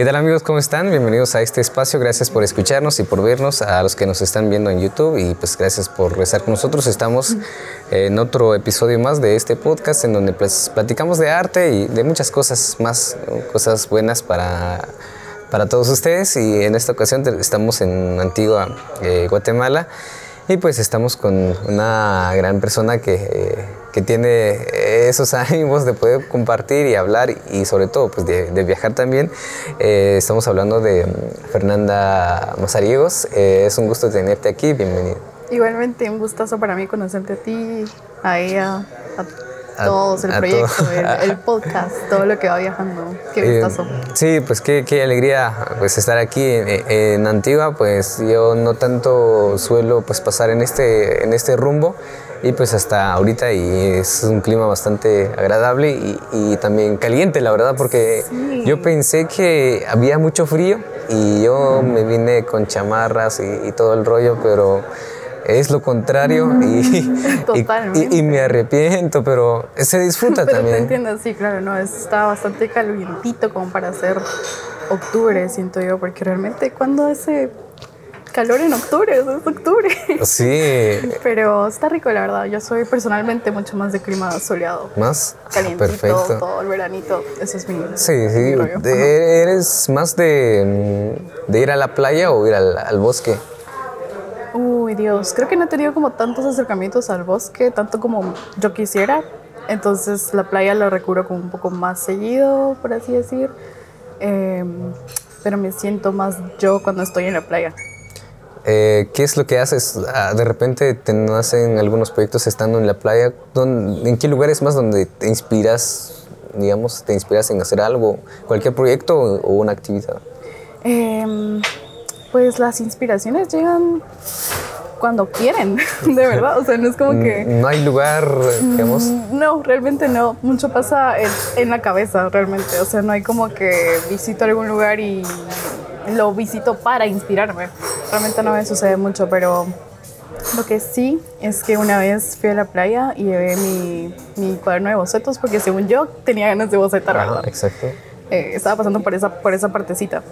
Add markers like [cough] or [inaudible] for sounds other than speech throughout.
¿Qué tal amigos? ¿Cómo están? Bienvenidos a este espacio. Gracias por escucharnos y por vernos, a los que nos están viendo en YouTube y pues gracias por estar con nosotros. Estamos en otro episodio más de este podcast en donde pues, platicamos de arte y de muchas cosas más, cosas buenas para, para todos ustedes y en esta ocasión estamos en Antigua, eh, Guatemala y pues estamos con una gran persona que... Eh, que tiene esos [laughs] ánimos de poder compartir y hablar y sobre todo pues de, viajar también. Eh, estamos hablando de mm, Fernanda Mazariegos. Eh, es un gusto tenerte aquí, bienvenido. Igualmente, un gustazo para mí conocerte a ti, a ella, a todos, el proyecto, [laughs] el, podcast, todo lo que va viajando. Qué eh, gustazo. sí, pues qué, qué, alegría pues estar aquí en, en, Antigua, pues yo no tanto suelo pues pasar en este, en este rumbo y pues hasta ahorita y es un clima bastante agradable y, también caliente, la verdad, porque yo pensé que había mucho frío y yo me vine con chamarras y, todo el rollo, pero es lo contrario [laughs] y, y, me arrepiento, pero se disfruta [laughs] pero también. Te entiendo, sí, claro, no, está bastante calientito como para hacer octubre, siento yo, porque realmente cuando ese calor en octubre, es octubre. Sí. [laughs] Pero está rico, la verdad. Yo soy personalmente mucho más de clima soleado. ¿Más? Calientito, Perfecto. todo el veranito. Eso es mi. Sí, sí. ¿Eres más de, de, ir a la playa o ir al, al, bosque? Uy, Dios. Creo que no he tenido como tantos acercamientos al bosque, tanto como yo quisiera. Entonces la playa la recubro como un poco más seguido, por así decir. Em, pero me siento más yo cuando estoy en la playa. Eh, ¿Qué es lo que haces? Ah, de repente te nacen algunos proyectos estando en la playa. ¿En qué lugares más donde te inspiras, digamos, te inspiras en hacer algo? ¿Cualquier proyecto o, una actividad? Em, pues las inspiraciones llegan cuando quieren, [laughs] de verdad. O sea, no es como que... No hay lugar, digamos. Mm, no, realmente no. Mucho pasa en, en la cabeza, realmente. O sea, no hay como que visito algún lugar y lo visito para inspirarme. Realmente no me sucede mucho, pero lo que sí es que una vez fui a la playa y llevé mi, mi cuaderno de bocetos porque según yo tenía ganas de bocetar, ¿verdad? exacto. Eh, estaba pasando por esa, por esa partecita.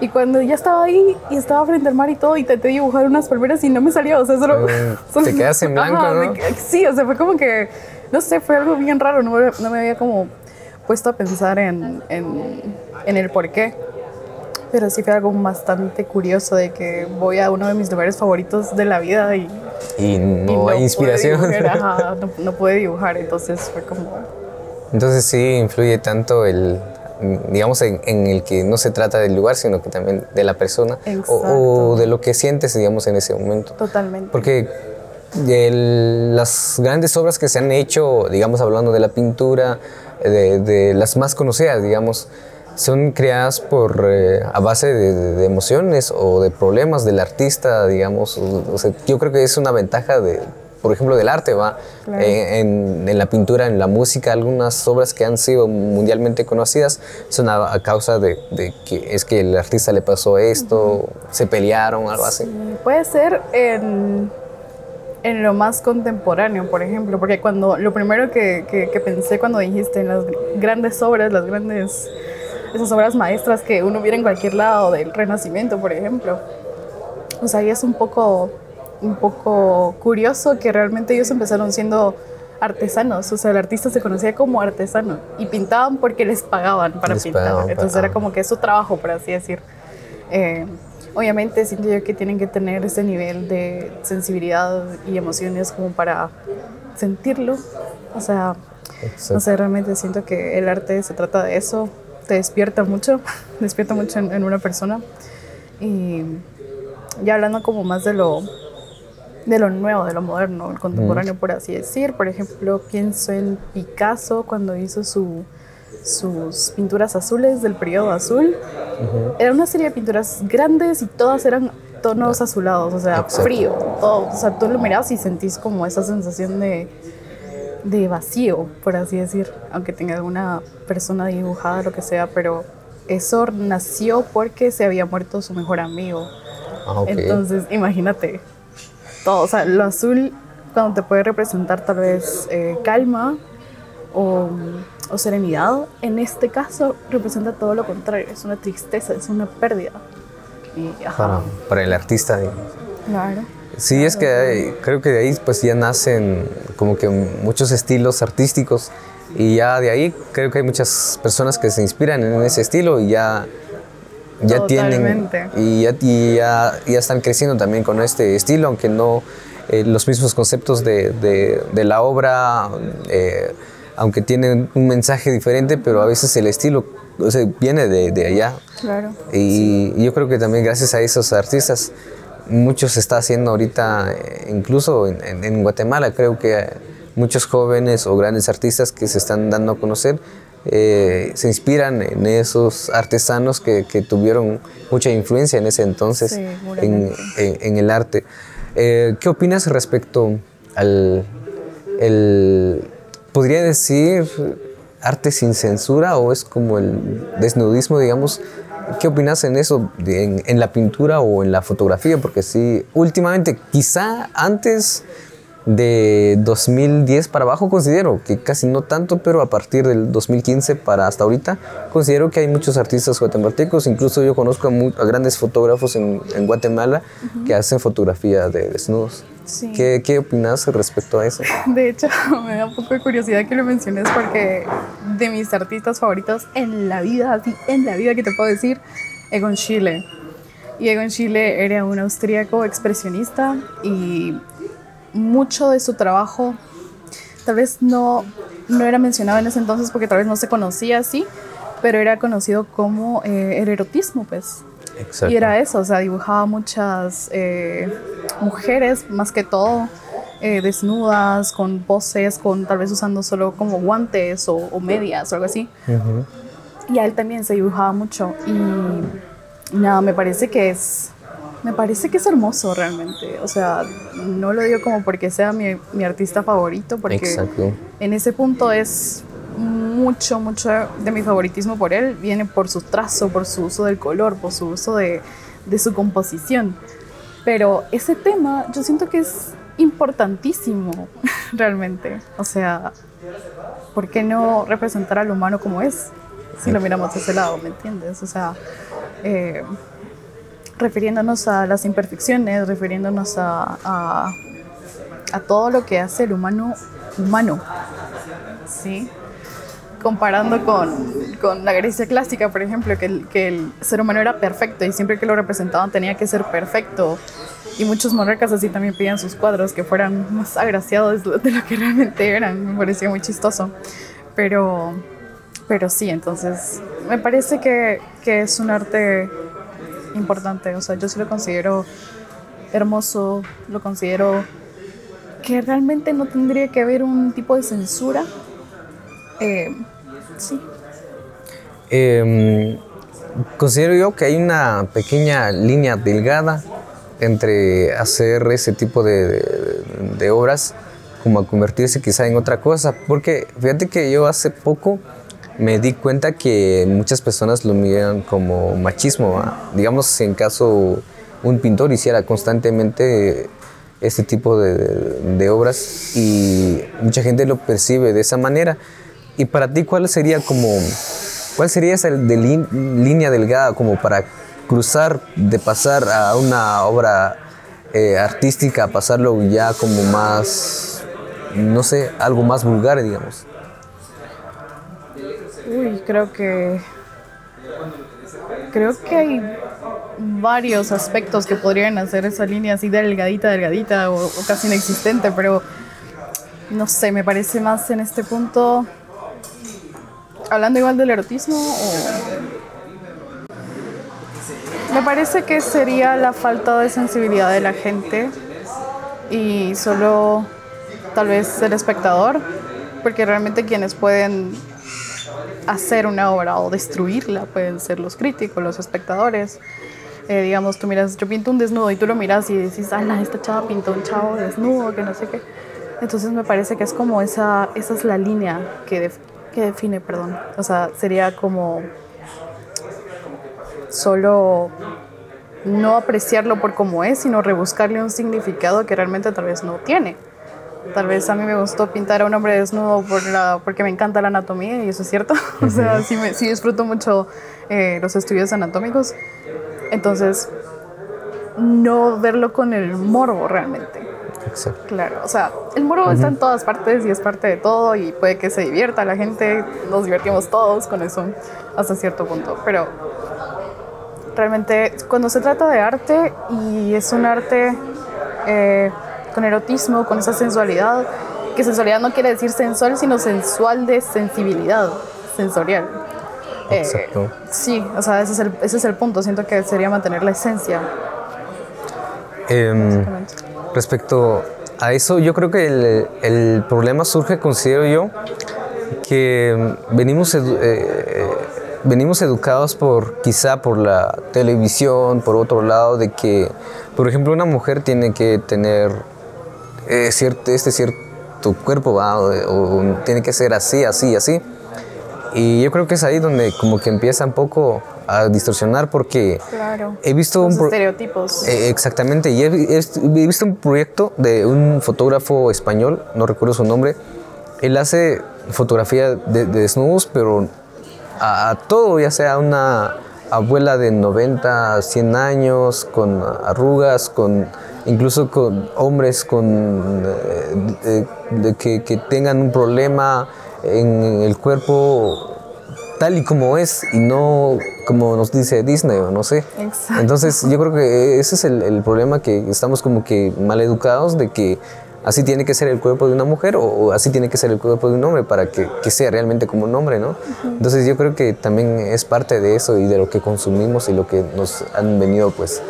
Y cuando ya estaba ahí y estaba frente al mar y todo, intenté dibujar unas palmeras y no me salió. O sea, solo. [laughs] Mm, te quedas en blanco, ¿no? sí, o sea, fue como que. No sé, fue algo bien raro. No, no me había como puesto a pensar en, en, en el por qué pero sí fue algo bastante curioso de que voy a uno de mis lugares favoritos de la vida y, y no, hay inspiración. [laughs] no, puede dibujar, entonces fue como... Entonces sí influye tanto el, digamos, en, el que no se trata del lugar, sino que también de la persona o, de lo que sientes, digamos, en ese momento. Totalmente. Porque las grandes obras que se han hecho, digamos, hablando de la pintura, de, de las más conocidas, digamos, son creadas por eh, a base de, emociones o de problemas del artista, digamos. O, sea, yo creo que es una ventaja de, por ejemplo, del arte, va. Eh, en, la pintura, en la música, algunas obras que han sido mundialmente conocidas son a, causa de, que es que el artista le pasó esto, se pelearon, algo así. puede ser en, en, lo más contemporáneo, por ejemplo, porque cuando lo primero que, que, que pensé cuando dijiste en las grandes obras, las grandes esas obras maestras que uno viera en cualquier lado del Renacimiento, por ejemplo. O sea, ahí es un poco, un poco curioso que realmente ellos empezaron siendo artesanos, o sea, el artista se conocía como artesano y pintaban porque les pagaban para pintar, entonces era como que su trabajo, por así decir. Eh, obviamente siento yo que tienen que tener ese nivel de sensibilidad y emociones como para sentirlo, o sea, no sé, realmente siento que el arte se trata de eso, te despierta mucho, [laughs] despierta mucho en, una persona. Y ya hablando como más de lo, de lo nuevo, de lo moderno, el contemporáneo, por así decir. Por ejemplo, pienso en Picasso cuando hizo su, sus pinturas azules del periodo azul. Era una serie de pinturas grandes y todas eran tonos azulados, o sea, frío. o sea, tú lo miras y sentís como esa sensación de de vacío, por así decir, aunque tenga alguna persona dibujada, lo que sea, pero eso nació porque se había muerto su mejor amigo. Ah, Entonces, imagínate, todo, o sea, lo azul cuando te puede representar tal vez eh, calma o, o serenidad, en este caso representa todo lo contrario, es una tristeza, es una pérdida. Y, ajá, Para, para el artista. digamos. claro. Sí, es que creo que de ahí pues ya nacen como que muchos estilos artísticos y ya de ahí creo que hay muchas personas que se inspiran en ese estilo y ya, ya tienen y ya, y ya, ya están creciendo también con este estilo, aunque no eh, los mismos conceptos de, de- de la obra, eh, aunque tienen un mensaje diferente, pero a veces el estilo o sea, viene de, de allá. Claro. Y yo creo que también gracias a esos artistas, mucho se está haciendo ahorita, eh, incluso en, en- en Guatemala, creo que muchos jóvenes o grandes artistas que se están dando a conocer eh, se inspiran en esos artesanos que, que tuvieron mucha influencia en ese entonces Sí, en el arte. Eh, ¿Qué opinas respecto al... el- ¿Podría decir arte sin censura o es como el desnudismo, digamos? ¿Qué opinas en eso, de- en, en la pintura o en la fotografía? Porque sí, últimamente, quizá antes de 2010 para abajo considero que casi no tanto, pero a partir del 2015 para hasta ahorita considero que hay muchos artistas guatemaltecos, incluso yo conozco a, grandes fotógrafos en, en Guatemala que hacen fotografía de desnudos. Sí. ¿Qué, ¿Qué opinas respecto a eso? [laughs] De hecho, [laughs] me da un poco de curiosidad que lo menciones porque de mis artistas favoritos en la vida, así en la vida que te puedo decir, Egon Schiele. Y Egon Schiele era un austríaco expresionista y mucho de su trabajo tal vez no, no era mencionado en ese entonces porque tal vez no se conocía así, pero era conocido como eh, el erotismo, pues. Exacto. Y era eso, o sea, dibujaba muchas eh, mujeres, más que todo, eh, desnudas, con poses, con tal vez usando solo como guantes o, o medias o algo así. Y a él también se dibujaba mucho. Y nada, me parece que es. Me parece que es hermoso realmente. O sea, no lo digo como porque sea mi, mi artista favorito, porque Exacto. en ese punto es mucho, mucho de mi favoritismo por él. Viene por su trazo, por su uso del color, por su uso de, de su composición. Pero ese tema yo siento que es importantísimo [laughs] realmente. O sea, ¿por qué no representar al humano como es? Si lo miramos de ese lado, ¿me entiendes? O sea, eh, refiriéndonos a las imperfecciones, refiriéndonos a, a, a todo lo que hace el humano humano. ¿Sí? Comparando con, con la Grecia clásica, por ejemplo, que el, que el ser humano era perfecto y siempre que lo representaban tenía que ser perfecto. Y muchos monarcas así también pedían sus cuadros que fueran más agraciados de lo que realmente eran. Me parecía muy chistoso. Pero, pero sí, entonces me parece que, que es un arte importante. O sea, yo sí lo considero hermoso, lo considero que realmente no tendría que haber un tipo de censura. Eh, sí, Em, considero yo que hay una pequeña línea delgada entre hacer ese tipo de, obras como convertirse quizá en otra cosa. Porque fíjate que yo hace poco me di cuenta que muchas personas lo miran como machismo. Digamos, en caso un pintor hiciera constantemente este tipo de obras y mucha gente lo percibe de esa manera. Y para ti, ¿cuál sería como, cuál sería esa línea delgada como para cruzar, de pasar a una obra eh, artística, a pasarlo ya como más, no sé, algo más vulgar, digamos? Uy, creo que. Creo que hay varios aspectos que podrían hacer esa línea así delgadita, delgadita o casi inexistente, pero no sé, me parece más en este punto. Hablando igual del erotismo, me parece que sería la falta de sensibilidad de la gente y solo tal vez el espectador, porque realmente quienes pueden hacer una obra o destruirla pueden ser los críticos, los espectadores. Eh, digamos, tú miras, yo pinto un desnudo y tú lo miras y dices, ala, esta chava pintó un chavo desnudo, que no sé qué. Entonces me parece que es como esa, esa es la línea que, def- que define, perdón. O sea, sería como solo no apreciarlo por como es, sino rebuscarle un significado que realmente tal vez no tiene. Tal vez a mí me gustó pintar a un hombre desnudo por la, porque me encanta la anatomía y eso es cierto. [laughs] o sea, sí, me, sí disfruto mucho eh, los estudios anatómicos. Entonces, no verlo con el morbo realmente. Exacto. Claro, o sea, el morbo está en todas partes y es parte de todo y puede que se divierta la gente, nos divertimos todos con eso hasta cierto punto, pero realmente cuando se trata de arte y es un arte eh, con erotismo, con esa sensualidad, que sensualidad no quiere decir sensual, sino sensual de sensibilidad sensorial. Eh, Exacto. sí, o sea, ese es, el, ese es el punto, siento que sería mantener la esencia. Em. Respecto a eso, yo creo que el, el problema surge, considero yo, que venimos, edu- eh, venimos educados por quizá por la televisión, por otro lado, de que, por ejemplo, una mujer tiene que tener eh, cierto, este cierto cuerpo, ¿va? o, o tiene que ser así, así, así. Y yo creo que es ahí donde como que empieza un poco a distorsionar porque Claro. he visto Los un... estereotipos. eh, exactamente, y he, he- he visto un proyecto de un fotógrafo español, no recuerdo su nombre. Él hace fotografía de, de desnudos, pero a, a todo, ya sea una abuela de 90, 100 años, con arrugas, con incluso con hombres con eh, de- de que, que tengan un problema en el cuerpo tal y como es y no como nos dice Disney o no sé. Exacto. Entonces yo creo que ese es el, el problema que estamos como que mal educados de que así tiene que ser el cuerpo de una mujer o, o así tiene que ser el cuerpo de un hombre para que, que sea realmente como un hombre, ¿no? Entonces yo creo que también es parte de eso y de lo que consumimos y lo que nos han venido pues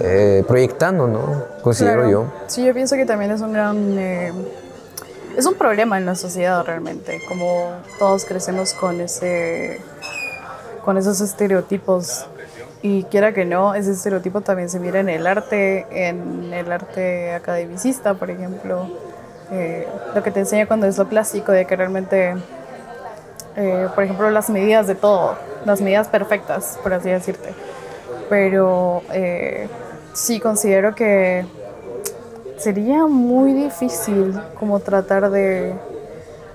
eh, proyectando, ¿no? Considero Claro. yo. Sí, yo pienso que también es un gran... eh, es un problema en la sociedad realmente, como todos crecemos con ese con esos estereotipos y quiera que no, ese estereotipo también se mira en el arte, en el arte academicista, por ejemplo, Eh, lo que te enseña cuando es lo clásico, de que realmente, eh, por ejemplo, las medidas de todo, las medidas perfectas, por así decirte. Pero eh, sí considero que sería muy difícil como tratar de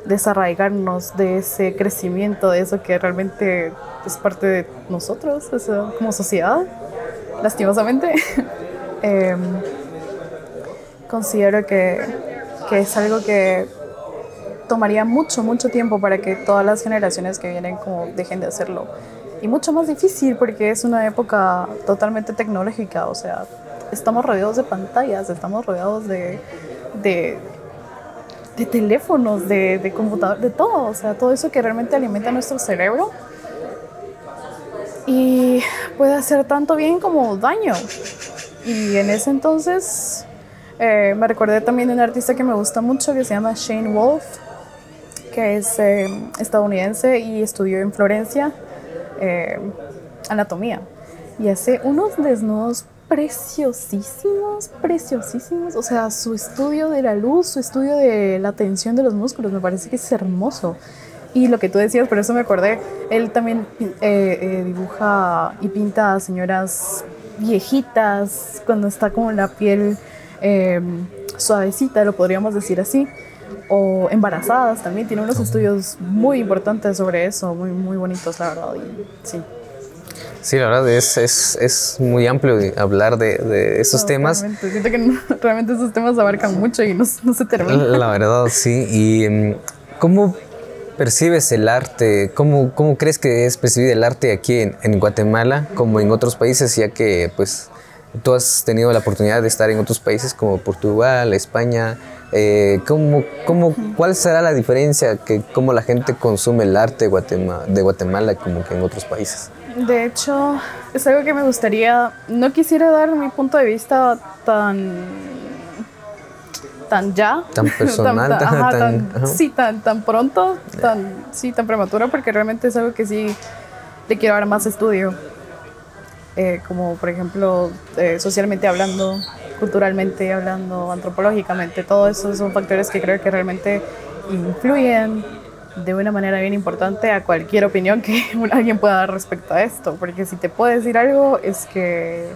desarraigarnos de ese crecimiento, de eso que realmente es parte de nosotros, como sociedad, lastimosamente. [laughs] Em, considero que, que es algo que tomaría mucho, mucho tiempo para que todas las generaciones que vienen como dejen de hacerlo. Y mucho más difícil porque es una época totalmente tecnológica, o sea, estamos rodeados de pantallas, estamos rodeados de, de, teléfonos, de, de computador, de todo, o sea, todo eso que realmente alimenta nuestro cerebro y puede hacer tanto bien como daño. Y en ese entonces eh, me recordé también de un artista que me gusta mucho que se llama Shane Wolf, que es eh, estadounidense y estudió en Florencia eh, anatomía. Y hace unos desnudos preciosísimos, preciosísimos. O sea, su estudio de la luz, su estudio de la tensión de los músculos, me parece que es hermoso. Y lo que tú decías, por eso me acordé, él también eh, eh, dibuja y pinta a señoras viejitas, cuando está como la piel eh, suavecita, lo podríamos decir así, o embarazadas también. Tiene unos estudios muy importantes sobre eso, muy, muy bonitos, la verdad. Y, sí. Sí, la verdad es, es, es muy amplio hablar de, de esos temas. Realmente, siento que no- [laughs] realmente esos temas abarcan mucho y no, no se terminan. La verdad, sí. ¿Y mm, cómo percibes el arte? ¿Cómo, cómo crees que es percibir el arte aquí en, en Guatemala como en otros países, ya que pues tú has tenido la oportunidad de estar en otros países como Portugal, España? Eh, ¿cómo, cómo, ¿Cuál será la diferencia que cómo la gente consume el arte de Guatemala, de Guatemala como que en otros países? De hecho, es algo que me gustaría. No quisiera dar mi punto de vista tan. tan ya. Tan [laughs] personal, [laughs] tan- ajá, tan- sí, tan, tan pronto, tan, sí, tan prematuro, porque realmente es algo que sí le quiero dar más estudio. Eh, como por ejemplo, eh, socialmente hablando, culturalmente hablando, antropológicamente, todo eso son factores que creo que realmente influyen de una manera bien importante a cualquier opinión que [laughs] alguien pueda dar respecto a esto, porque si te puedo decir algo es que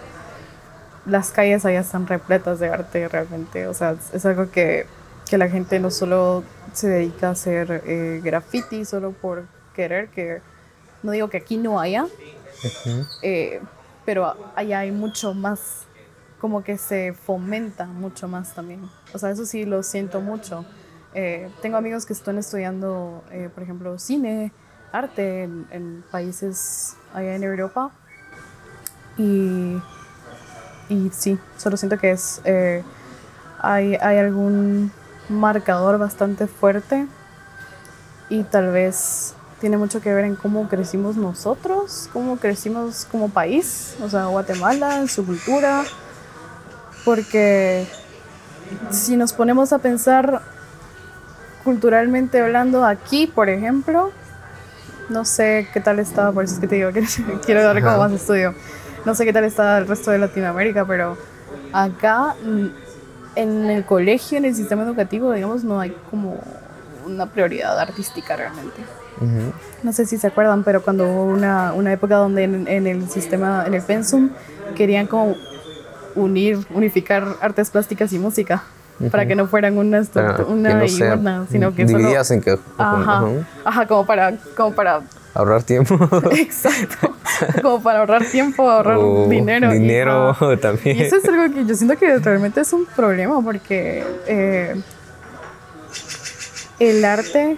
las calles allá están repletas de arte realmente, o sea, es, algo que que la gente no solo se dedica a hacer eh, graffiti solo por querer, que no digo que aquí no haya, eh, pero allá hay mucho más, como que se fomenta mucho más también. O sea, eso sí lo siento mucho. Eh, tengo amigos que están estudiando, eh, por ejemplo, cine, arte en, en países allá en Europa. Y, y sí, solo siento que es, eh, hay, hay algún marcador bastante fuerte y tal vez tiene mucho que ver en cómo crecimos nosotros, cómo crecimos como país, o sea, Guatemala, su cultura, porque si nos ponemos a pensar culturalmente hablando aquí, por ejemplo, no sé qué tal está, por eso es que te digo que [laughs] quiero darle como más estudio. No sé qué tal está el resto de Latinoamérica, pero acá mm, en el colegio, en el sistema educativo, digamos, no hay como una prioridad artística realmente. No sé si se acuerdan, pero cuando hubo una, una época donde en, en el sistema, en el pensum, querían como unir, unificar artes plásticas y música, para que no fueran una, Para estructu- que una no y una, sino que solo... divididas en que Ajá, ajá, como para, como para, ahorrar tiempo. [laughs] exacto, como para ahorrar tiempo, ahorrar dinero. Dinero [laughs] también. Y eso es algo que yo siento que realmente es un problema porque eh, el arte,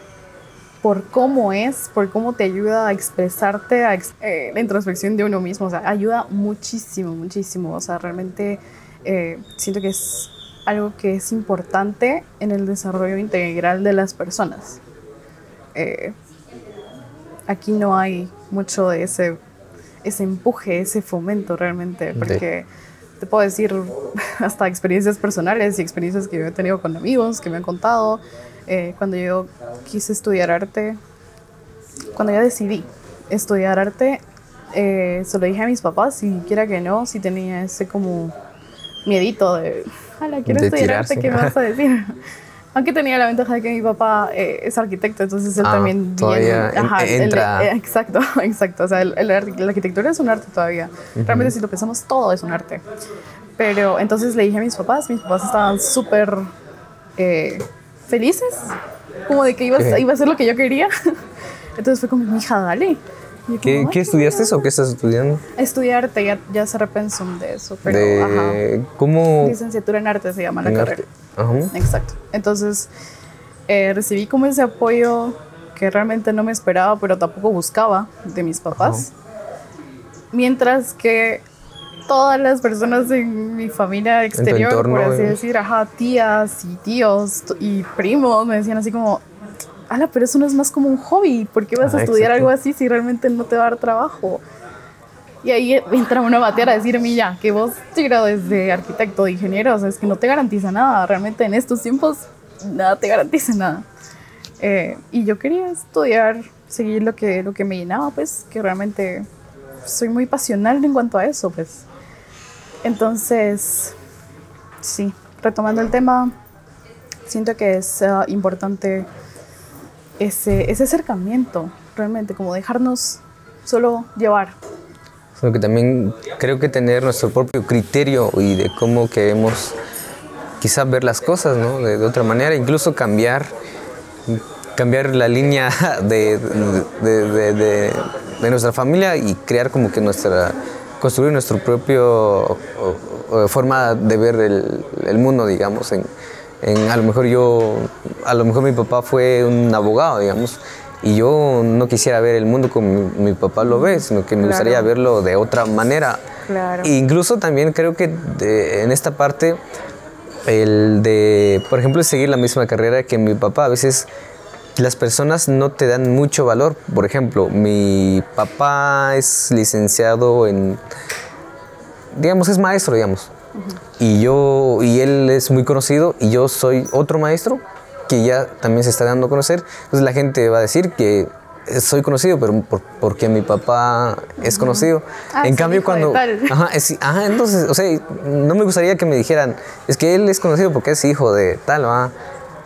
por cómo es, por cómo te ayuda a expresarte, a ex- eh, la introspección de uno mismo, o sea, ayuda muchísimo, muchísimo. O sea, realmente eh, siento que es algo que es importante en el desarrollo integral de las personas. Eh, aquí no hay mucho de ese, ese empuje, ese fomento realmente, Sí. porque te puedo decir [laughs] hasta experiencias personales y experiencias que yo he tenido con amigos que me han contado. Eh, cuando yo quise estudiar arte, cuando yo decidí estudiar arte, eh, se lo dije a mis papás, si quiera que no, si tenía ese como miedito de, ala, quiero De estudiar arte, tirarse. ¿qué me vas a decir? [laughs] Aunque tenía la ventaja de que mi papá eh, es arquitecto, entonces él Ah, también... todavía en- él- entra. eh, exacto, [laughs] exacto. O sea, el- el arte- la arquitectura es un arte todavía. Realmente si lo pensamos, todo es un arte. Pero entonces le dije a mis papás, mis papás estaban súper eh, felices, como de que iba, iba a ser lo que yo quería. [laughs] Entonces fue como, hija, dale. ¿Qué, qué "Ay, estudiaste o qué estás estudiando? Estudiar arte, ya, ya se repensum de eso, pero ajá. de cómo Licenciatura en arte se llama la en carrera. arte. Ajá. Exacto. Entonces, eh, recibí como ese apoyo que realmente no me esperaba, pero tampoco buscaba de mis papás. Mientras que todas las personas en mi familia exterior, entorno, por así eh. decir, ajá, tías y tíos y primos, me decían así como, ala, pero eso no es más como un hobby, ¿por qué vas a Ah, estudiar exacto. algo así si realmente no te va a dar trabajo? Y ahí entra una batear a decirme ya, que vos te gradúes de arquitecto, de ingeniero, o sea, es que no te garantiza nada. Realmente en estos tiempos nada te garantiza nada. Eh, y yo quería estudiar, seguir lo que, lo que me llenaba, pues, que realmente soy muy pasional en cuanto a eso, pues. Entonces, sí, retomando el tema, siento que es ah, importante ese, ese acercamiento, realmente, como dejarnos solo llevar. Sino que también creo que tener nuestro propio criterio y de cómo queremos quizás ver las cosas, ¿no? De, de otra manera, incluso cambiar, cambiar la línea [laughs] de, de, de- de- nuestra familia y crear como que nuestra, construir nuestro propio o- o forma de ver el, el mundo, digamos. En, en- a lo mejor yo, a lo mejor mi papá fue un abogado, digamos, y yo no quisiera ver el mundo como mi, mi papá lo ve, sino que me Claro. gustaría verlo de otra manera. Claro. E incluso también creo que de- en esta parte, el de, por ejemplo, seguir la misma carrera que mi papá, a veces las personas no te dan mucho valor. Por ejemplo, mi papá es licenciado en, digamos, es maestro, digamos. Y yo, y él es muy conocido y yo soy otro maestro que ya también se está dando a conocer. Entonces la gente va a decir que soy conocido, pero por- porque mi papá es conocido. Ah, en cambio, cuando... [laughs] Ajá, es- ajá, entonces, o sea, no me gustaría que me dijeran, es que él es conocido porque es hijo de tal, va.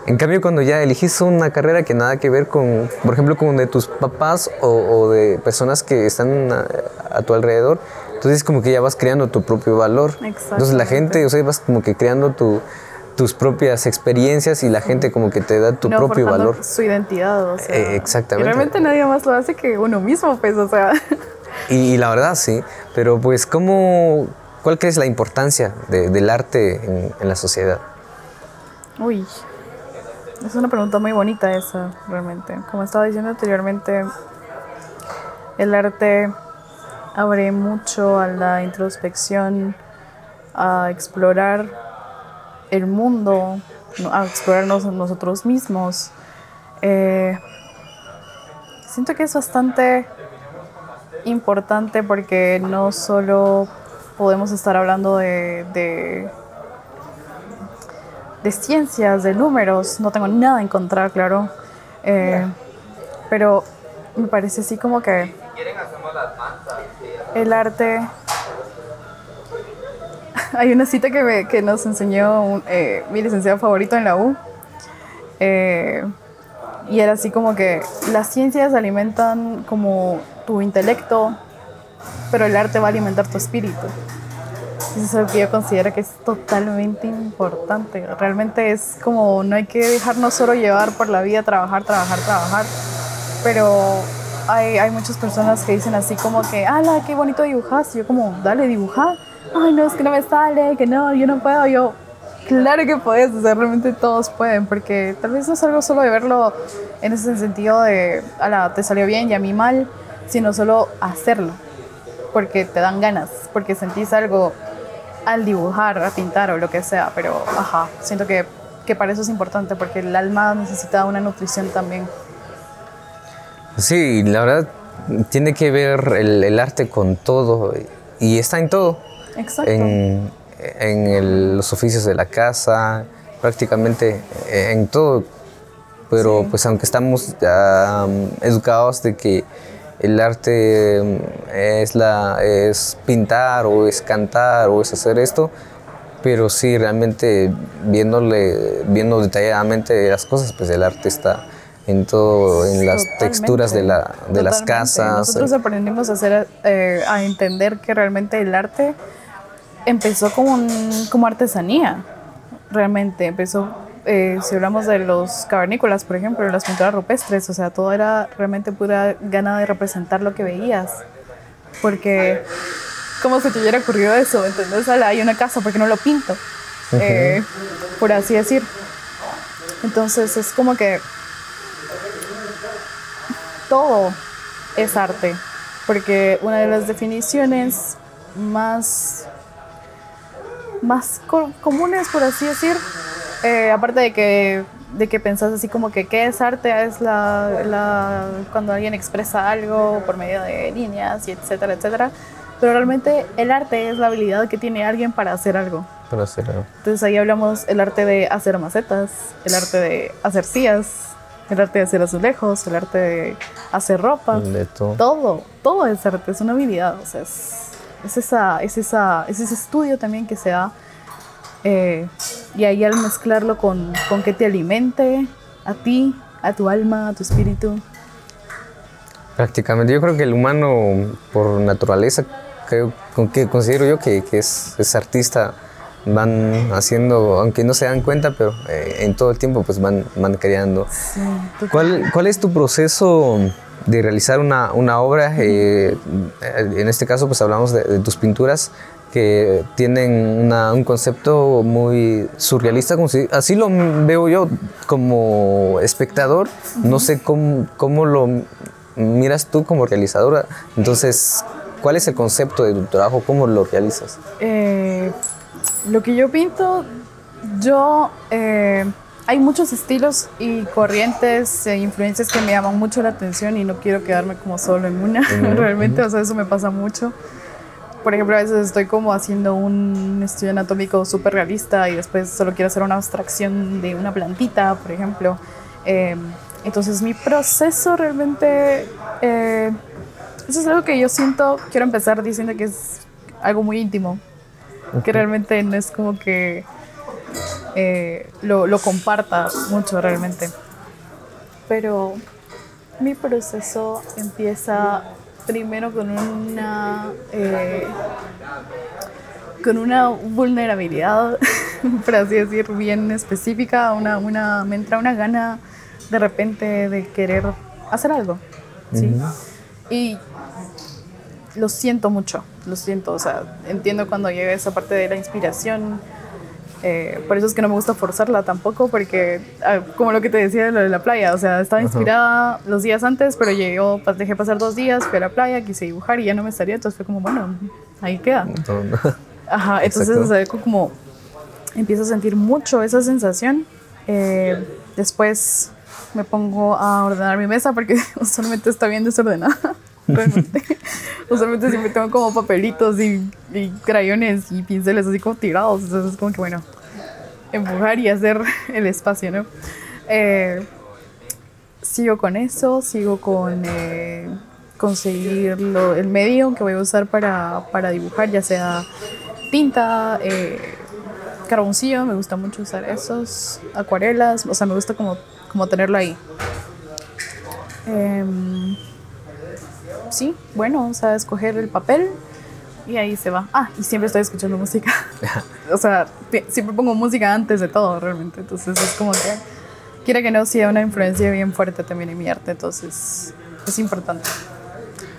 En cambio, cuando ya elegís una carrera que nada que ver con, por ejemplo, con de tus papás o, o de personas que están a, a tu alrededor, entonces como que ya vas creando tu propio valor. Entonces la gente, o sea, vas como que creando tu, tus propias experiencias y la gente como que te da tu no propio valor. Su identidad, o sea. Eh, exactamente. Y realmente nadie más lo hace que uno mismo, pues, o sea. Y, y la verdad sí, pero pues ¿cómo, ¿cuál crees la importancia de- del arte en, en la sociedad? Uy, es una pregunta muy bonita esa, realmente. Como estaba diciendo anteriormente, el arte abre mucho a la introspección, a explorar el mundo, a explorarnos nosotros mismos. Eh, siento que es bastante importante porque no solo podemos estar hablando de- de de ciencias, de números, no tengo nada en contra, claro. Eh, pero me parece así como que el arte... [laughs] Hay una cita que, me- que nos enseñó un- eh, mi licenciado favorito en la U. Eh, y era así como que las ciencias alimentan como tu intelecto, pero el arte va a alimentar tu espíritu. Eso es algo que yo considero que es totalmente importante. Realmente es como no hay que dejarnos solo llevar por la vida, trabajar, trabajar, trabajar. Pero hay, hay muchas personas que dicen así como que, ¡ala, qué bonito dibujas! Y yo como, dale, dibujar. Ay, no, es que no me sale, que no, yo no puedo. Yo, claro que puedes, o sea, realmente todos pueden, porque tal vez no es algo solo de verlo en ese sentido de, ala, te salió bien y a mí mal, sino solo hacerlo porque te dan ganas, porque sentís algo al dibujar, a pintar o lo que sea, pero ajá, siento que, que para eso es importante, porque el alma necesita una nutrición también. Sí, la verdad tiene que ver el, el arte con todo y está en todo. Exacto. En, en el- los oficios de la casa, prácticamente en todo. Pero Sí. pues aunque estamos um, educados de que el arte um, es, la, es pintar o es cantar o es hacer esto, pero sí realmente viéndole, viendo detalladamente las cosas, pues el arte está en todo, en las Totalmente, texturas de, la, de las casas. Nosotros aprendimos a, hacer, eh, a entender que realmente el arte empezó como, un- como artesanía. Realmente empezó, eh, si hablamos de los cavernícolas, por ejemplo, las pinturas rupestres, o sea, todo era realmente pura gana de representar lo que veías. Porque, ¿cómo se te hubiera ocurrido eso? Ala, hay una casa, ¿por qué no lo pinto? Eh, por así decir. Entonces es como que todo es arte, porque una de las definiciones más, más co- comunes, por así decir, eh, aparte de que, de que pensás así como que qué es arte, es la, la- cuando alguien expresa algo por medio de líneas y etcétera, etcétera, pero realmente el arte es la habilidad que tiene alguien para hacer algo. Pero hacer algo. Entonces ahí hablamos el arte de hacer macetas, el arte de hacer sillas, el arte de hacer azulejos, el arte de hacer ropa. De todo. Todo, todo es arte, es una habilidad. O sea, es, es esa, es, esa, es ese estudio también que se da. eh, y ahí al mezclarlo con, con que te alimente a ti, a tu alma, a tu espíritu. Prácticamente, yo creo que el humano por naturaleza, creo que considero yo que, que es, es artista, van haciendo, aunque no se dan cuenta, pero eh, en todo el tiempo pues van, van creando. Sí, ¿Cuál, ¿Cuál es tu proceso de realizar una, una obra? Eh, en este caso pues hablamos de, de tus pinturas que tienen una- un concepto muy surrealista, como si- así lo veo yo como espectador, no sé cómo, cómo lo miras tú como realizadora, entonces, ¿cuál es el concepto de tu trabajo? ¿Cómo lo realizas? Eh, lo que yo pinto, yo... eh, hay muchos estilos y corrientes e influencias que me llaman mucho la atención y no quiero quedarme como solo en una. [laughs] Realmente, o sea, eso me pasa mucho. Por ejemplo, a veces estoy como haciendo un estudio anatómico súper realista y después solo quiero hacer una abstracción de una plantita, por ejemplo. Eh, entonces, mi proceso realmente... eh, eso es algo que yo siento, quiero empezar diciendo que es algo muy íntimo, que realmente no es como que eh, lo, lo comparta mucho realmente. Pero mi proceso empieza primero con una, eh, con una vulnerabilidad [laughs] por así decir, bien específica, una, una, me entra una gana de repente de querer hacer algo, ¿sí? Y lo siento mucho, lo siento, o sea, entiendo cuando llega esa parte de la inspiración, eh, por eso es que no me gusta forzarla tampoco, porque ah, como lo que te decía de lo de la playa, o sea, estaba inspirada los días antes, pero llegó, dejé pasar dos días, fui a la playa, quise dibujar y ya no me salía, entonces fue como, bueno, ahí queda. [laughs] Ajá, entonces, o sea, como empiezo a sentir mucho esa sensación. Eh, después me pongo a ordenar mi mesa porque [laughs] usualmente está bien desordenada. [laughs] Usualmente siempre tengo como papelitos y, y, crayones y pinceles así como tirados. Entonces es como que, bueno, empujar y hacer [laughs] el espacio, ¿no? Eh, sigo con eso, sigo con eh, conseguir lo, el medio que voy a usar para, para dibujar, ya sea tinta, eh, carboncillo, me gusta mucho usar esos, acuarelas, o sea, me gusta como, como tenerlo ahí. Em, sí, bueno, o sea, escoger el papel y ahí se va. Ah, y siempre estoy escuchando música. [laughs] o sea, siempre pongo música antes de todo, realmente. Entonces es como que, quiera que no, sea una influencia bien fuerte también en mi arte. Entonces es importante.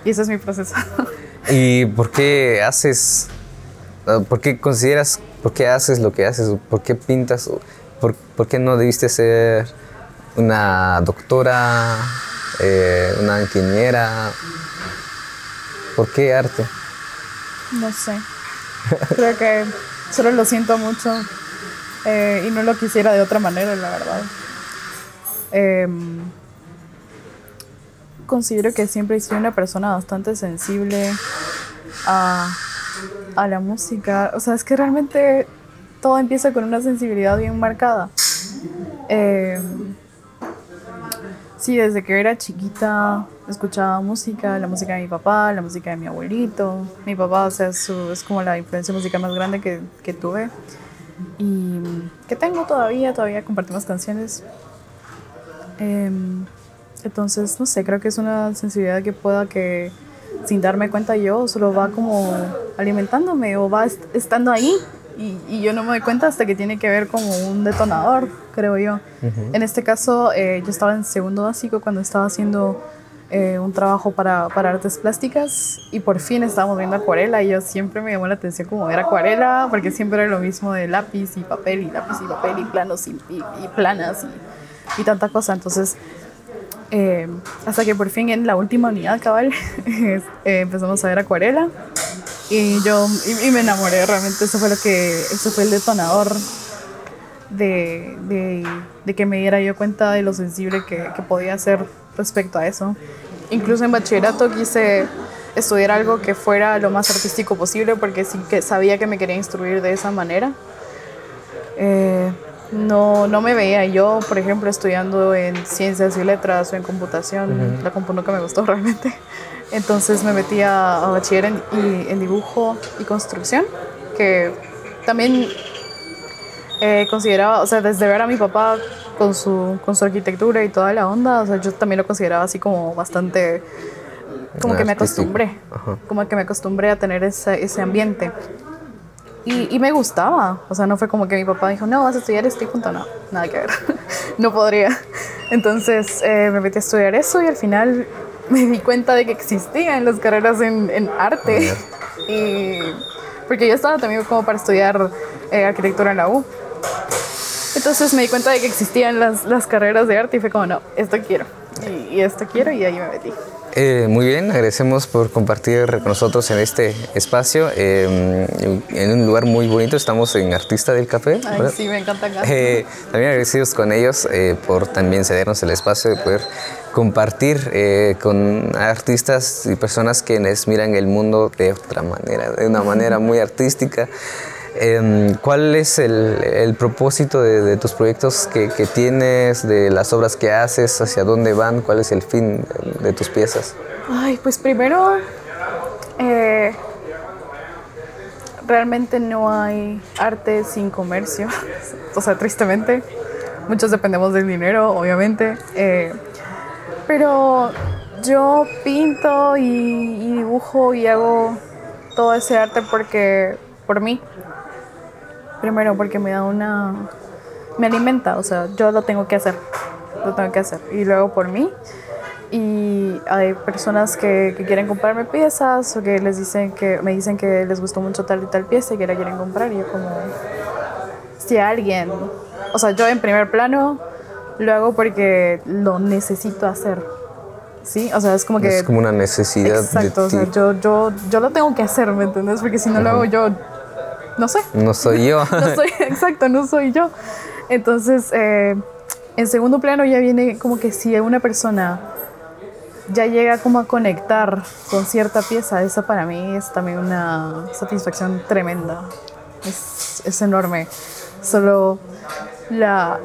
Y ese es mi proceso. [laughs] ¿Y por qué haces Ah, ¿Por qué consideras, por qué haces lo que haces? ¿Por qué pintas? ¿Por, por qué no debiste ser una doctora, eh, una ingeniera? ¿Por qué arte? No sé. Creo que solo lo siento mucho eh, y no lo quisiera de otra manera, la verdad. Em, considero que siempre he sido una persona bastante sensible a a la música. O sea, es que realmente todo empieza con una sensibilidad bien marcada. Eh, sí, desde que era chiquita escuchaba música, la música de mi papá, la música de mi abuelito. Mi papá, o sea, es como la influencia musical más grande que, que tuve y que tengo todavía, todavía compartimos canciones. Em, entonces, no sé, creo que es una sensibilidad que pueda que sin darme cuenta yo, solo va como alimentándome o va estando ahí y, y, yo no me doy cuenta hasta que tiene que ver como un detonador, creo yo. En este caso, eh, yo estaba en segundo básico cuando estaba haciendo eh, un trabajo para, para, artes plásticas y por fin estábamos viendo acuarela y yo siempre me llamó la atención como ver acuarela porque siempre era lo mismo de lápiz y papel y lápiz y papel y planos y, planas y, y tanta cosa. Entonces, eh, hasta que por fin en la última unidad cabal [laughs] eh, empezamos a ver acuarela y yo y, me enamoré realmente eso fue lo que eso fue el detonador de, de, de que me diera yo cuenta de lo sensible que, que, podía ser respecto a eso incluso en bachillerato quise estudiar algo que fuera lo más artístico posible porque sí que sabía que me quería instruir de esa manera eh, no, no me veía yo, por ejemplo, estudiando en ciencias y letras o en computación. La compu nunca me gustó [laughs] realmente. Entonces me metí a, bachiller en, en, dibujo y construcción, que también eh, consideraba, o sea, desde ver a mi papá con su, con su arquitectura y toda la onda, o sea, yo también lo consideraba así como bastante, como que me acostumbré, como que me acostumbré a tener ese, ese ambiente. Y, y, me gustaba, o sea, no fue como que mi papá dijo, no, vas a estudiar este punto, no, nada que ver, [laughs] no podría. Entonces eh, me metí a estudiar eso y al final me di cuenta de que existían las carreras en, en arte. y porque yo estaba también como para estudiar eh, arquitectura en la U. Entonces me di cuenta de que existían las, las carreras de arte y fue como, no, esto quiero. Y, y esto quiero y ahí me metí. Eh, muy bien, agradecemos por compartir con nosotros en este espacio, eh, en un lugar muy bonito, estamos en Artista del Café. Ay, sí, me encanta. Eh, también agradecidos con ellos eh, por también cedernos el espacio de poder compartir eh, con artistas y personas quienes miran el mundo de otra manera, de una manera muy artística. Eh, ¿Cuál es el, propósito de, tus proyectos que, tienes, de las obras que haces, hacia dónde van? ¿Cuál es el fin de, tus piezas? Ay, pues primero, eh, realmente no hay arte sin comercio, [laughs] o sea, tristemente. Muchos dependemos del dinero, obviamente. Eh, pero yo pinto y dibujo y hago todo ese arte porque por mí Primero porque me da una... Me alimenta, o sea, yo lo tengo que hacer. Lo tengo que hacer. Y luego por mí. Y hay personas que, que quieren comprarme piezas o que les dicen que me dicen que les gustó mucho tal y tal pieza y que la quieren comprar. Y yo como... Si alguien... O sea, yo en primer plano lo hago porque lo necesito hacer. ¿Sí? O sea, es como que... Es como una necesidad Exacto, o de sea, ti. yo, yo, yo lo tengo que hacer, ¿me entiendes? Porque si no lo hago yo, no sé. No soy yo. [laughs] No soy, exacto, no soy yo. Entonces, eh, en segundo plano ya viene como que si una persona ya llega como a conectar con cierta pieza, eso para mí es también una satisfacción tremenda. Es, es enorme. Solo la,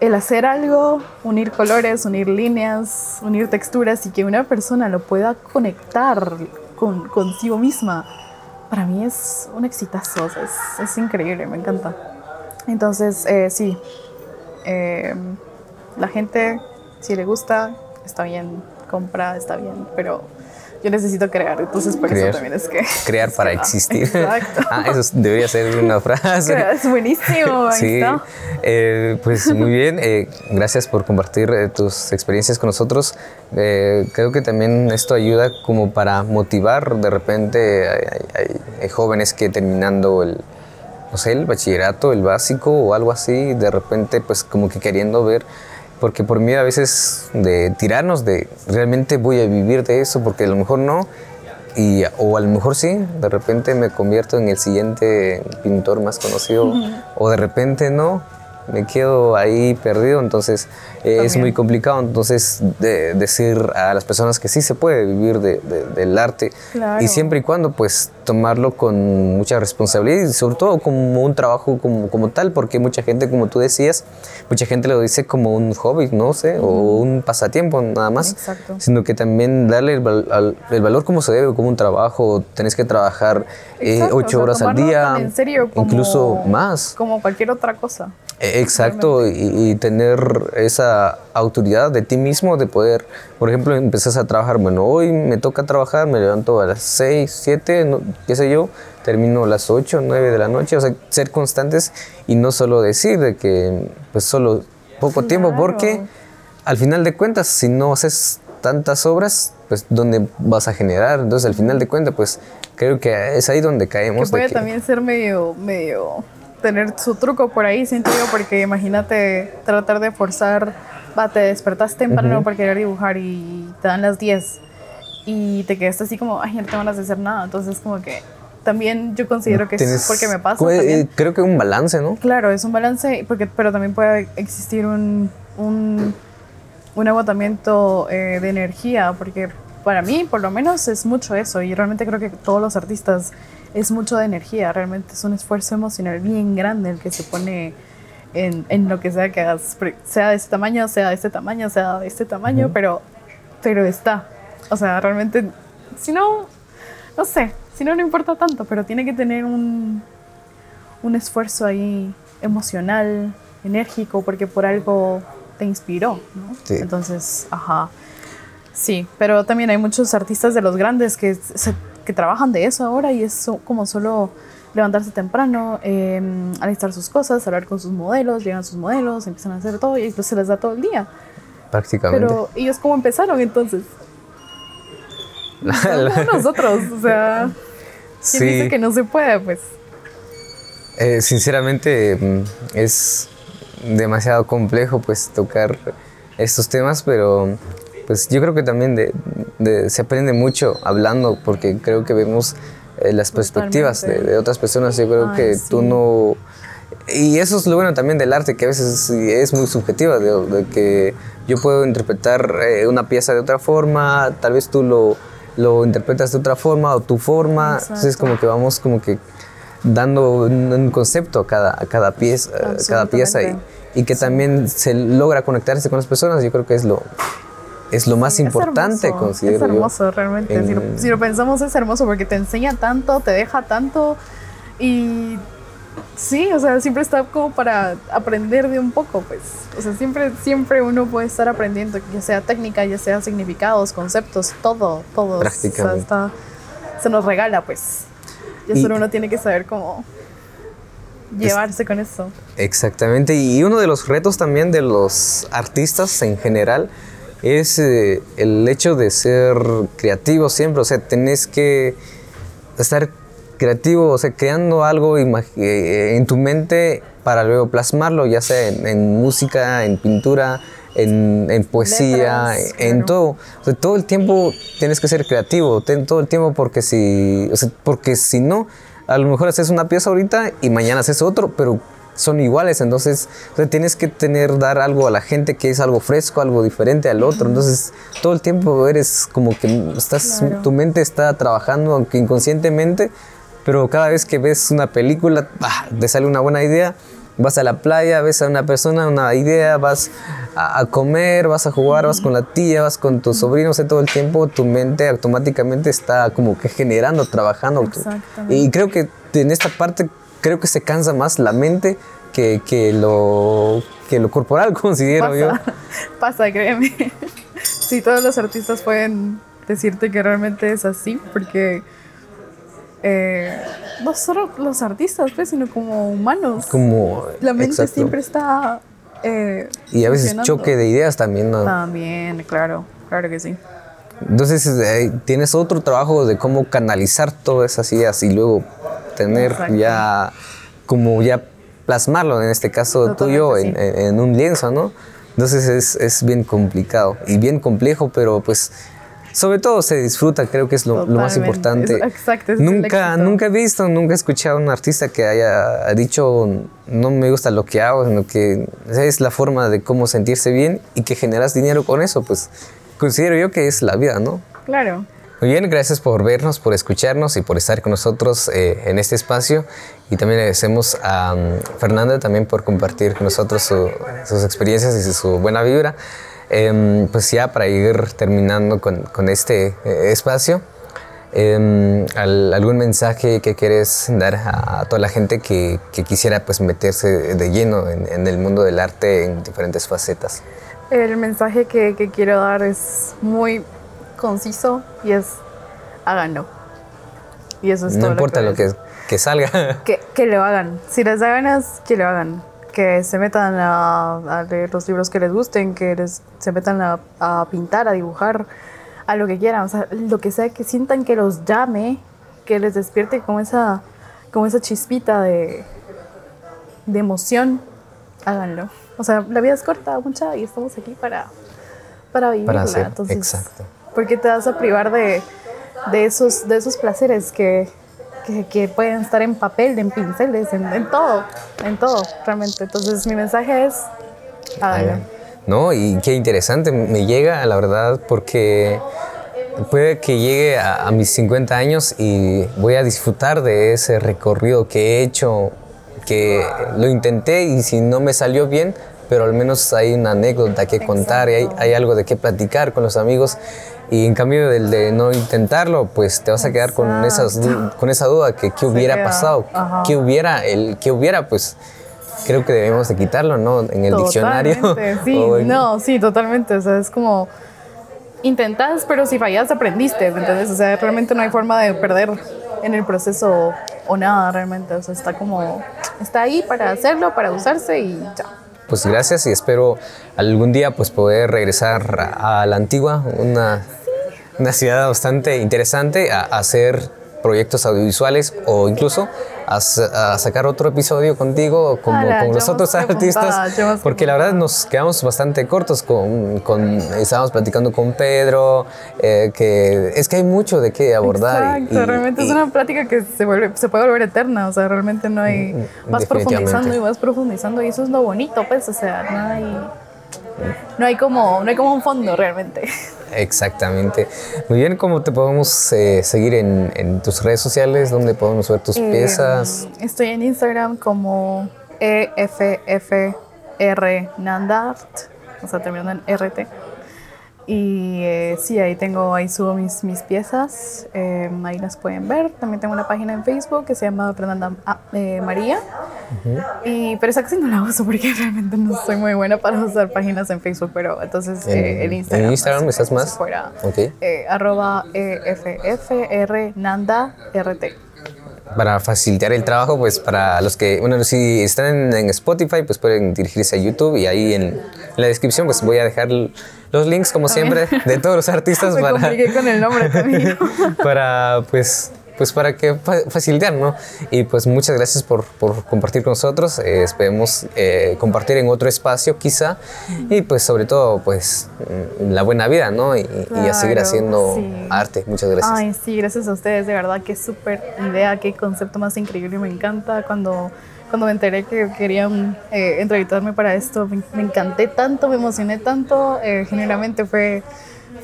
el hacer algo, unir colores, unir líneas, unir texturas y que una persona lo pueda conectar con, consigo misma, para mí es un exitazo, es, es increíble, me encanta. Entonces, eh, sí, eh, la gente, si le gusta, está bien, compra, está bien, pero yo necesito crear, entonces por Crear. eso también es que... Crear es [laughs] para que, existir. Exacto. [laughs] ah, eso es- debería ser una frase. Es buenísimo, ahí Sí, está. eh, pues muy bien, eh, gracias por compartir eh, tus experiencias con nosotros. Eh, creo que también esto ayuda como para motivar, de repente hay, hay- hay jóvenes que terminando el, no sé, el bachillerato, el básico o algo así, de repente pues como que queriendo ver, porque por mí a veces de tirarnos de realmente voy a vivir de eso, porque a lo mejor no, y, o a lo mejor sí, de repente me convierto en el siguiente pintor más conocido, o de repente no, me quedo ahí perdido, entonces eh, es muy complicado, entonces de- decir a las personas que sí se puede vivir de- de- del arte, Claro. y siempre y cuando pues tomarlo con mucha responsabilidad y sobre todo como un trabajo como, como tal, porque mucha gente, como tú decías, mucha gente lo dice como un hobby, no sé, o un pasatiempo nada más, Exacto. sino que también darle el, val- al- el valor como se debe, como un trabajo, tenés que trabajar eh, o ocho sea, horas al día, en serio como- incluso más. Como cualquier otra cosa. Eh, Exacto, y, y tener esa autoridad de ti mismo de poder, por ejemplo, empezás a trabajar, bueno, hoy me toca trabajar, me levanto a las 6, 7, no- qué sé yo, termino a las 8, 9 de la noche, o sea, ser constantes y no solo decir de que pues solo poco tiempo, porque al final de cuentas, si no haces tantas obras, pues ¿dónde vas a generar? Entonces, al final de cuentas, pues creo que es ahí donde Que caemos. de puede que- también ser medio, medio, tener su truco por ahí, siento yo, porque imagínate tratar de forzar, va, te despertas temprano para querer dibujar y te dan las 10 y te quedaste así como, ay, no tengo ganas de hacer nada, entonces como que también yo considero que es porque me pasa eh, también. Creo que un balance, ¿no? Claro, es un balance, porque, pero también puede existir un, un, un agotamiento eh, de energía, porque para mí, por lo menos, es mucho eso, y realmente creo que todos los artistas es mucho de energía, realmente es un esfuerzo emocional bien grande el que se pone en, en lo que sea que hagas, sea de este tamaño, sea de este tamaño, sea de este tamaño, pero, pero está. O sea, realmente, si no, no sé, si no, no importa tanto, pero tiene que tener un, un esfuerzo ahí emocional, enérgico, porque por algo te inspiró, ¿no? Sí. Entonces, ajá. Sí, pero también hay muchos artistas de los grandes que, se- que trabajan de eso ahora y es como solo levantarse temprano, eh, alistar sus cosas, hablar con sus modelos, llegan sus modelos, empiezan a hacer todo y después se les da todo el día. Prácticamente. Pero ellos cómo empezaron entonces. [laughs] Nosotros, o sea, ¿quién dice que no se puede? Pues Eh, sinceramente mm, es demasiado complejo pues tocar estos temas, pero pues yo creo que también de- de- se aprende mucho hablando porque creo que vemos eh, las perspectivas de, otras personas. Yo creo Ay, que sí. tú no... Y eso es lo bueno también del arte, que a veces es muy subjetiva, de, que yo puedo interpretar eh, una pieza de otra forma, tal vez tú lo, lo interpretas de otra forma o tu forma, entonces Exacto. como que vamos como que dando un, un concepto a cada, a cada pieza, a cada pieza y que también se logra conectarse con las personas, yo creo que es lo, es lo más Es importante, hermoso, considero Es yo. hermoso, realmente. Si, lo, En- si lo pensamos, es hermoso porque te enseña tanto, te deja tanto y sí, o sea, siempre está como para aprender de un poco, pues. O sea, siempre, siempre uno puede estar aprendiendo, ya sea técnica, ya sea significados, conceptos, todo, todo. O sea, Prácticamente. está- se nos regala, pues. Ya Y- solo uno tiene que saber cómo llevarse con eso. Exactamente, y uno de los retos también de los artistas en general es eh, el hecho de ser creativo siempre, o sea, tenés que estar creativo, o sea, creando algo eh, en tu mente para luego plasmarlo, ya sea en, música, en pintura, en, poesía, en todo. O sea, todo el tiempo tienes que ser creativo, todo el tiempo porque si, o sea, porque si no, a lo mejor haces una pieza ahorita y mañana haces otro, pero son iguales, entonces tienes que tener, dar algo a la gente que es algo fresco, algo diferente al otro, entonces todo el tiempo eres como que estás, tu mente está trabajando aunque inconscientemente, pero cada vez que ves una película, te sale una buena idea, vas a la playa, ves a una persona, una idea, vas a, comer, vas a jugar, vas con la tía, vas con tus sobrinos, todo el tiempo tu mente automáticamente está como que generando, trabajando. Y creo que en esta parte creo que se cansa más la mente que, que lo, que lo corporal, [laughs] considero yo. Pasa, [laughs] créeme. [laughs] Sí, todos los artistas pueden decirte que realmente es así, porque eh, no solo los artistas, pues, sino como humanos. Como, la mente siempre está... Eh, y a veces choque de ideas también, ¿no? También, claro, claro que sí. Entonces eh, tienes otro trabajo de cómo canalizar todas esas ideas y luego tener ya, como ya plasmarlo, en este caso tuyo, en, un lienzo, ¿no? Entonces es, es, bien complicado y bien complejo, pero pues sobre todo se disfruta, creo que es lo, más importante. exacto. nunca, nunca he visto, nunca he escuchado a un artista que haya dicho no me gusta lo que hago, sino que es la forma de cómo sentirse bien y que generas dinero con eso, pues considero yo que es la vida, ¿no? Claro. Muy bien, gracias por vernos, por escucharnos y por estar con nosotros eh, en este espacio. Y también agradecemos a um, Fernanda también por compartir con nosotros sus experiencias y su buena vibra. Em, pues ya para ir terminando con, con este eh, espacio, em, ¿algún mensaje que quieres dar a, toda la gente que, que, quisiera pues meterse de lleno en, en, el mundo del arte en diferentes facetas? El mensaje que, que quiero dar es muy conciso y es háganlo. Y eso es no todo. No importa lo que, que, salga. [laughs] Que, que, lo hagan. Si les da ganas, que lo hagan. Que se metan a, leer los libros que les gusten, que les, se metan a, a, pintar, a dibujar, a lo que quieran. O sea, lo que sea que sientan que los llame, que les despierte como esa, como esa chispita de, de emoción, háganlo. O sea, la vida es corta, mucha, y estamos aquí para, para vivirla. Para hacer, exacto porque te vas a privar de, de, esos, de esos placeres que, que, que, pueden estar en papel, en pinceles, en, todo, en todo, realmente. Entonces mi mensaje es, No, y qué interesante, me llega, la verdad, porque puede que llegue a, mis 50 años y voy a disfrutar de ese recorrido que he hecho, que lo intenté y si no me salió bien, pero al menos hay una anécdota que contar y hay, hay, algo de qué platicar con los amigos y en cambio del de no intentarlo, pues te vas a quedar con, esas, con esa duda que qué hubiera pasado, qué hubiera, el, qué hubiera, pues creo que debemos de quitarlo, ¿no? En el diccionario. [laughs] Sí, no, sí, totalmente. O sea, es como intentas, pero si fallas aprendiste, ¿entendés? O sea, realmente no hay forma de perder en el proceso o nada realmente. O sea, está como, está ahí para hacerlo, para usarse y ya pues gracias y espero algún día pues poder regresar a la antigua, una una ciudad bastante interesante a, hacer proyectos audiovisuales o incluso a, sacar otro episodio contigo como con los otros artistas porque la verdad nos quedamos bastante cortos con, con estábamos platicando con Pedro eh, que es que hay mucho de qué abordar Exacto, realmente es una plática que se vuelve se puede volver eterna o sea realmente no hay mm, vas profundizando y vas profundizando y eso es lo bonito pues o sea no hay no hay como no hay como un fondo realmente Exactamente. Muy bien, ¿cómo te podemos eh, seguir en, tus redes sociales? ¿Dónde podemos ver tus eh, piezas? Estoy en Instagram como EFFR Nandart, o sea, terminando en RT. Y eh, sí, ahí tengo, ahí subo mis, mis piezas, em, ahí las pueden ver. También tengo una página en Facebook que se llama Fernanda ah, eh, María. y, pero esa casi no la uso porque [laughs] realmente no soy muy buena para usar páginas en Facebook, pero entonces eh, el Instagram. ¿En Instagram estás más? Fuera. Okay. arroba EFFR Nanda RT. Para facilitar el trabajo, pues para los que, bueno, si están en, Spotify, pues pueden dirigirse a YouTube y ahí en, la descripción pues voy a dejar los links como siempre de todos los artistas [laughs] Me para con el nombre también. [laughs] para pues pues para que facilitar, ¿no? Y pues muchas gracias por, por compartir con nosotros. Eh, esperemos eh, compartir en otro espacio quizá y pues sobre todo pues la buena vida, ¿no? Y, a seguir haciendo arte. Muchas gracias. Ay, sí, gracias a ustedes, de verdad, qué súper idea, qué concepto más increíble, me encanta cuando cuando me enteré que querían eh, entrevistarme para esto, me, encanté tanto, me emocioné tanto, eh, generalmente fue,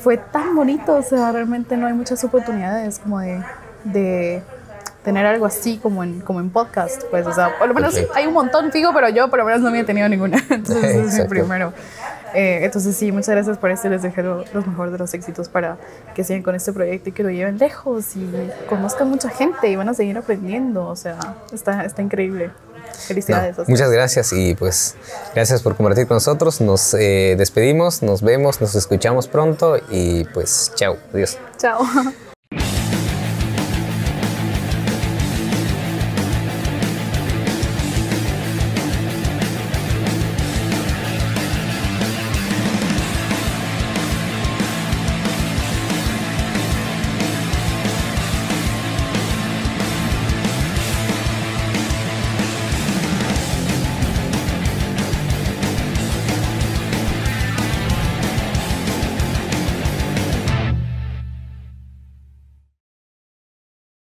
fue tan bonito, o sea, realmente no hay muchas oportunidades como de, de tener algo así como en, como en podcast, pues, o sea, por lo menos hay un montón, fijo, pero yo por lo menos no había tenido ninguna, [laughs] entonces es mi primero. Eh, entonces sí, muchas gracias por esto, les dejo los mejores de los éxitos para que sigan con este proyecto y que lo lleven lejos y conozcan mucha gente y van a seguir aprendiendo, o sea, está, está increíble. Felicidades. muchas gracias y pues gracias por compartir con nosotros. Nos eh, despedimos, nos vemos, nos escuchamos pronto y pues chao, adiós. Chao. [laughs]